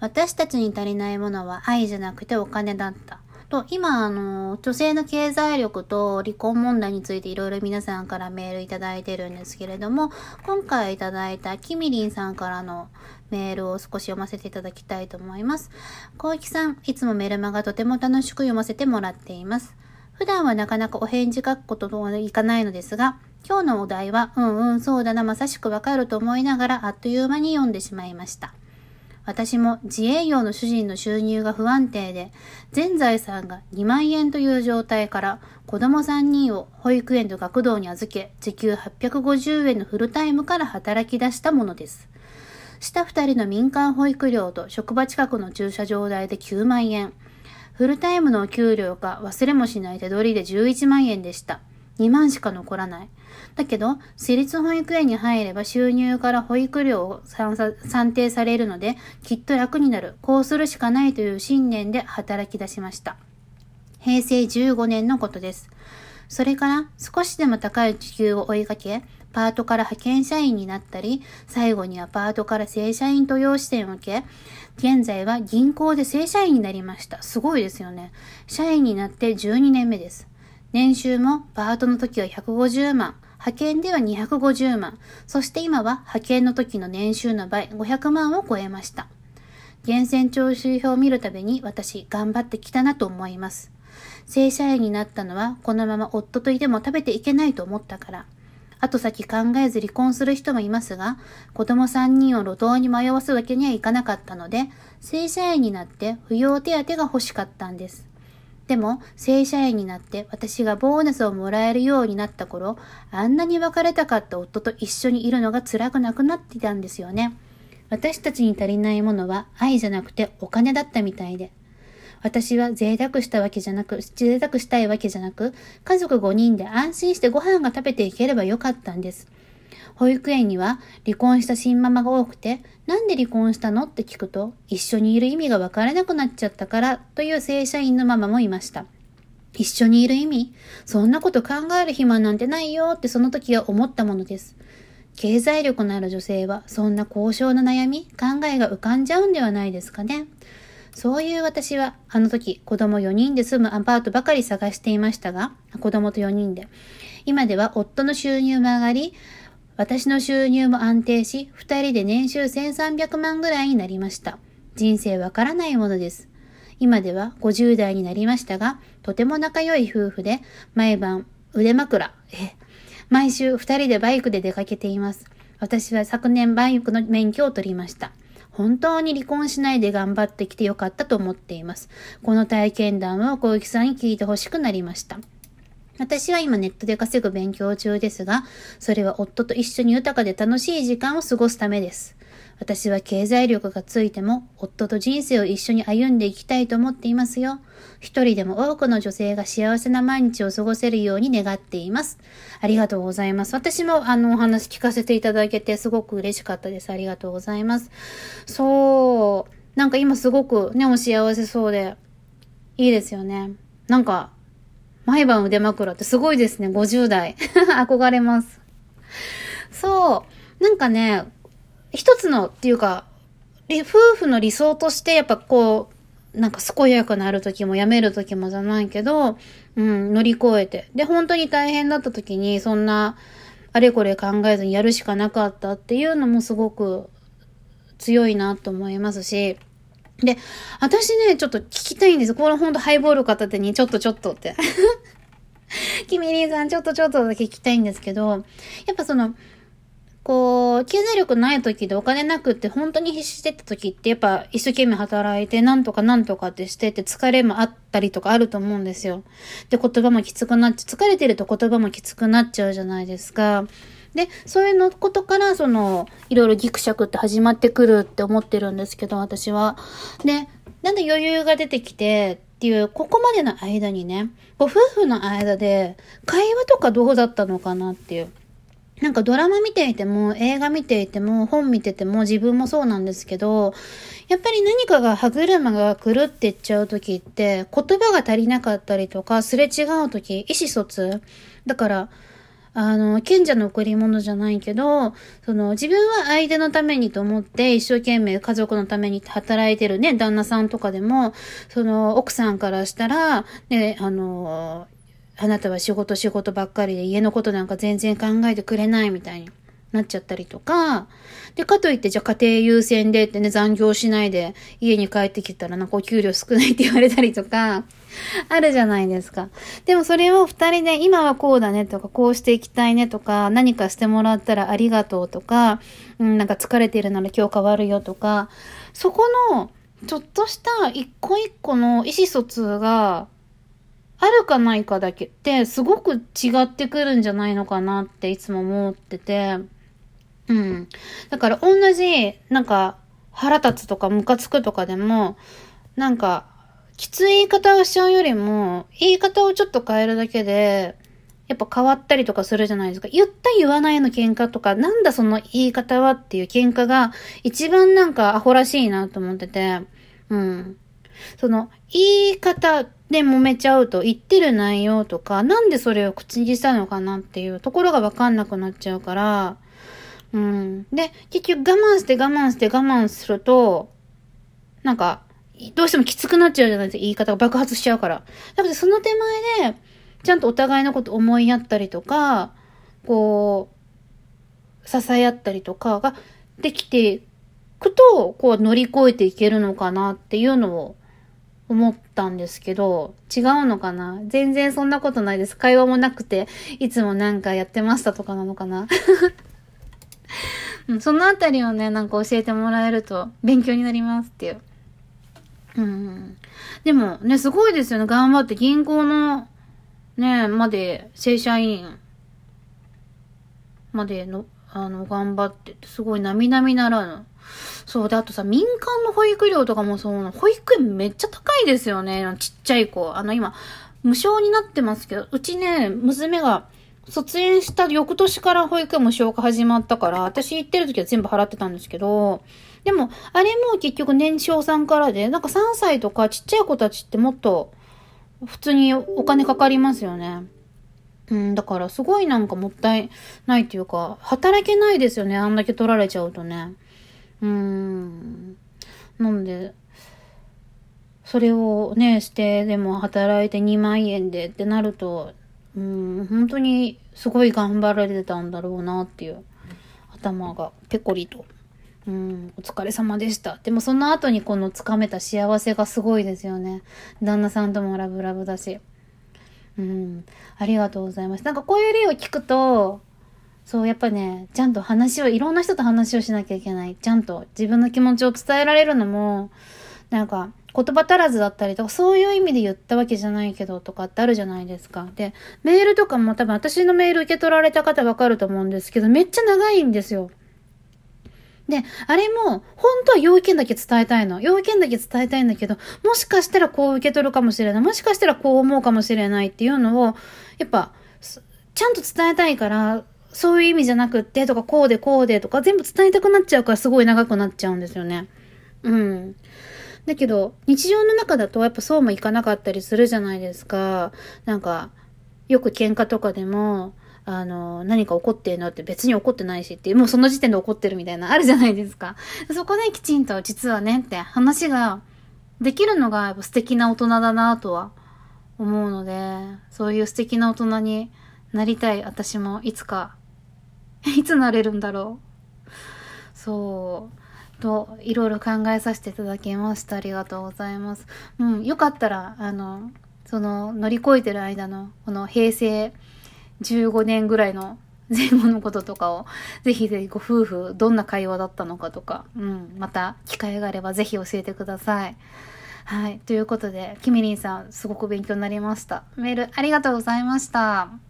私たちに足りないものは愛じゃなくてお金だった。と、今、あの、女性の経済力と離婚問題についていろいろ皆さんからメールいただいてるんですけれども、今回いただいたキミリンさんからのメールを少し読ませていただきたいと思います。小池さん、いつもメルマがとても楽しく読ませてもらっています。普段はなかなかお返事書くことはいかないのですが、今日のお題は、うんうん、そうだな、まさしくわかると思いながら、あっという間に読んでしまいました。私も自営業の主人の収入が不安定で、全財産が2万円という状態から子供3人を保育園と学童に預け、時給850円のフルタイムから働き出したものです。下2人の民間保育料と職場近くの駐車場代で9万円。フルタイムのお給料が忘れもしない手取りで11万円でした。2万しか残らない。だけど、私立保育園に入れば収入から保育料を算定されるので、きっと楽になる。こうするしかないという信念で働き出しました。平成15年のことです。それから少しでも高い時給を追いかけ、パートから派遣社員になったり、最後にはパートから正社員と用視点を受け、現在は銀行で正社員になりました。すごいですよね。社員になって12年目です。年収もパートの時は150万、派遣では250万、そして今は派遣の時の年収の倍500万を超えました。源泉徴収票を見るたびに私頑張ってきたなと思います。正社員になったのはこのまま夫といても食べていけないと思ったから。後先考えず離婚する人もいますが、子供3人を路頭に迷わすわけにはいかなかったので、正社員になって扶養手当が欲しかったんです。でも、正社員になって私がボーナスをもらえるようになった頃、あんなに別れたかった夫と一緒にいるのが辛くなくなっていたんですよね。私たちに足りないものは愛じゃなくてお金だったみたいで。私は贅沢したわけじゃなく、贅沢したいわけじゃなく、家族5人で安心してご飯が食べていければよかったんです。保育園には離婚した新ママが多くて、なんで離婚したの？って聞くと、一緒にいる意味がわからなくなっちゃったからという正社員のママもいました。一緒にいる意味そんなこと考える暇なんてないよってその時は思ったものです。経済力のある女性はそんな交渉の悩み、考えが浮かんじゃうんではないですかね。そういう私は、あの時、子供4人で住むアパートばかり探していましたが、子供と4人で。今では夫の収入も上がり、私の収入も安定し、二人で年収1300万ぐらいになりました。人生わからないものです。今では50代になりましたが、とても仲良い夫婦で、毎晩腕枕、え、毎週二人でバイクで出かけています。私は昨年バイクの免許を取りました。本当に離婚しないで頑張ってきてよかったと思っています。この体験談を小雪さんに聞いてほしくなりました。私は今ネットで稼ぐ勉強中ですが、それは夫と一緒に豊かで楽しい時間を過ごすためです。私は経済力がついても、夫と人生を一緒に歩んでいきたいと思っていますよ。一人でも多くの女性が幸せな毎日を過ごせるように願っています。ありがとうございます。私もあのお話聞かせていただけてすごく嬉しかったです。ありがとうございます。そう。なんか今すごくね、お幸せそうで、いいですよね。なんか、毎晩腕枕ってすごいですね、50代。憧れます。そう。なんかね、一つのっていうか、夫婦の理想としてやっぱこう、なんか健やかなる時もやめる時もじゃないけど、うん、乗り越えて。で、本当に大変だった時に、そんな、あれこれ考えずにやるしかなかったっていうのもすごく強いなと思いますし、で、私ね、ちょっと聞きたいんです。これほんとハイボール片手に、ちょっとちょっとって。キミリンさん、ちょっとちょっとだけ聞きたいんですけど、やっぱその、こう、経済力ない時でお金なくって本当に必死してた時ってやっぱ一生懸命働いてなんとかなんとかってしてて疲れもあったりとかあると思うんですよ。で、言葉もきつくなっちゃう、疲れてると言葉もきつくなっちゃうじゃないですか。で、そういうのことから、その、いろいろギクシャクって始まってくるって思ってるんですけど、私は。で、なんで余裕が出てきてっていう、ここまでの間にね、ご夫婦の間で会話とかどうだったのかなっていう。なんかドラマ見ていても、映画見ていても、本見てても、自分もそうなんですけど、やっぱり何かが歯車が狂っていっちゃう時って、言葉が足りなかったりとか、すれ違う時、意思疎通。だから、あの、賢者の贈り物じゃないけど、その、自分は相手のためにと思って、一生懸命家族のために働いてるね、旦那さんとかでも、その、奥さんからしたら、ね、あの、あなたは仕事仕事ばっかりで家のことなんか全然考えてくれないみたいに。なっちゃったりとか、で、かといって、じゃあ家庭優先でってね、残業しないで家に帰ってきたらなんかお給料少ないって言われたりとか、あるじゃないですか。でもそれを二人で、今はこうだねとか、こうしていきたいねとか、何かしてもらったらありがとうとか、うん、なんか疲れてるなら今日変わるよとか、そこの、ちょっとした一個一個の意思疎通が、あるかないかだけってすごく違ってくるんじゃないのかなっていつも思ってて、うん。だから同じ、なんか、腹立つとかムカつくとかでも、なんか、きつい言い方をしちゃうよりも、言い方をちょっと変えるだけで、やっぱ変わったりとかするじゃないですか。言った言わないの喧嘩とか、なんだその言い方はっていう喧嘩が一番なんかアホらしいなと思ってて、うん。その、言い方で揉めちゃうと言ってる内容とか、なんでそれを口にしたのかなっていうところがわかんなくなっちゃうから、うん。で、結局我慢して我慢して我慢すると、なんか、どうしてもきつくなっちゃうじゃないですか。言い方が爆発しちゃうから。だからその手前で、ちゃんとお互いのこと思いやったりとか、こう、支え合ったりとかができていくと、こう乗り越えていけるのかなっていうのを思ったんですけど、違うのかな？全然そんなことないです。会話もなくて、いつもなんかやってましたとかなのかな、そのあたりをね、なんか教えてもらえると勉強になりますっていう。うん。でもね、すごいですよね。頑張って銀行のね、まで正社員までの、あの、頑張ってて、すごい並々ならぬ。そうで、あとさ、民間の保育料とかもそうな保育園めっちゃ高いですよね。ちっちゃい子。あの、今、無償になってますけど、うちね、娘が卒園した翌年から保育園無償化始まったから、私行ってる時は全部払ってたんですけど、でも、あれも結局年少さんからで、なんか3歳とかちっちゃい子たちってもっと、普通にお金かかりますよね。うん、だからすごいなんかもったいないっていうか、働けないですよね、あんだけ取られちゃうとね。うーん。なんで、それをね、して、でも働いて2万円でってなると、うん、本当にすごい頑張られてたんだろうなっていう頭がペコリと。うん、お疲れ様でした。でもその後にこのつかめた幸せがすごいですよね。旦那さんともラブラブだし。うん、ありがとうございます。なんかこういう例を聞くと、そう、やっぱね、ちゃんと話を、いろんな人と話をしなきゃいけない。ちゃんと自分の気持ちを伝えられるのも、なんか、言葉足らずだったりとか、そういう意味で言ったわけじゃないけどとかってあるじゃないですか。で、メールとかも多分私のメール受け取られた方わかると思うんですけど、めっちゃ長いんですよ。で、あれも、本当は要件だけ伝えたいの。要件だけ伝えたいんだけど、もしかしたらこう受け取るかもしれない。もしかしたらこう思うかもしれないっていうのを、やっぱ、ちゃんと伝えたいから、そういう意味じゃなくってとか、こうでこうでとか、全部伝えたくなっちゃうからすごい長くなっちゃうんですよね。うん。だけど、日常の中だとやっぱそうもいかなかったりするじゃないですか。なんか、よく喧嘩とかでも、あの、何か怒ってんのって別に怒ってないしっていう、もうその時点で怒ってるみたいな、あるじゃないですか。そこできちんと実はねって話ができるのがやっぱ素敵な大人だなとは思うので、そういう素敵な大人になりたい私もいつか いつなれるんだろう。そう。と、いろいろ考えさせていただきました。ありがとうございます。うん、よかったら、あの、その、乗り越えてる間の、この平成15年ぐらいの前後のこととかを、ぜひぜひご夫婦、どんな会話だったのかとか、うん、また機会があればぜひ教えてください。はい。ということで、キミリンさん、すごく勉強になりました。メールありがとうございました。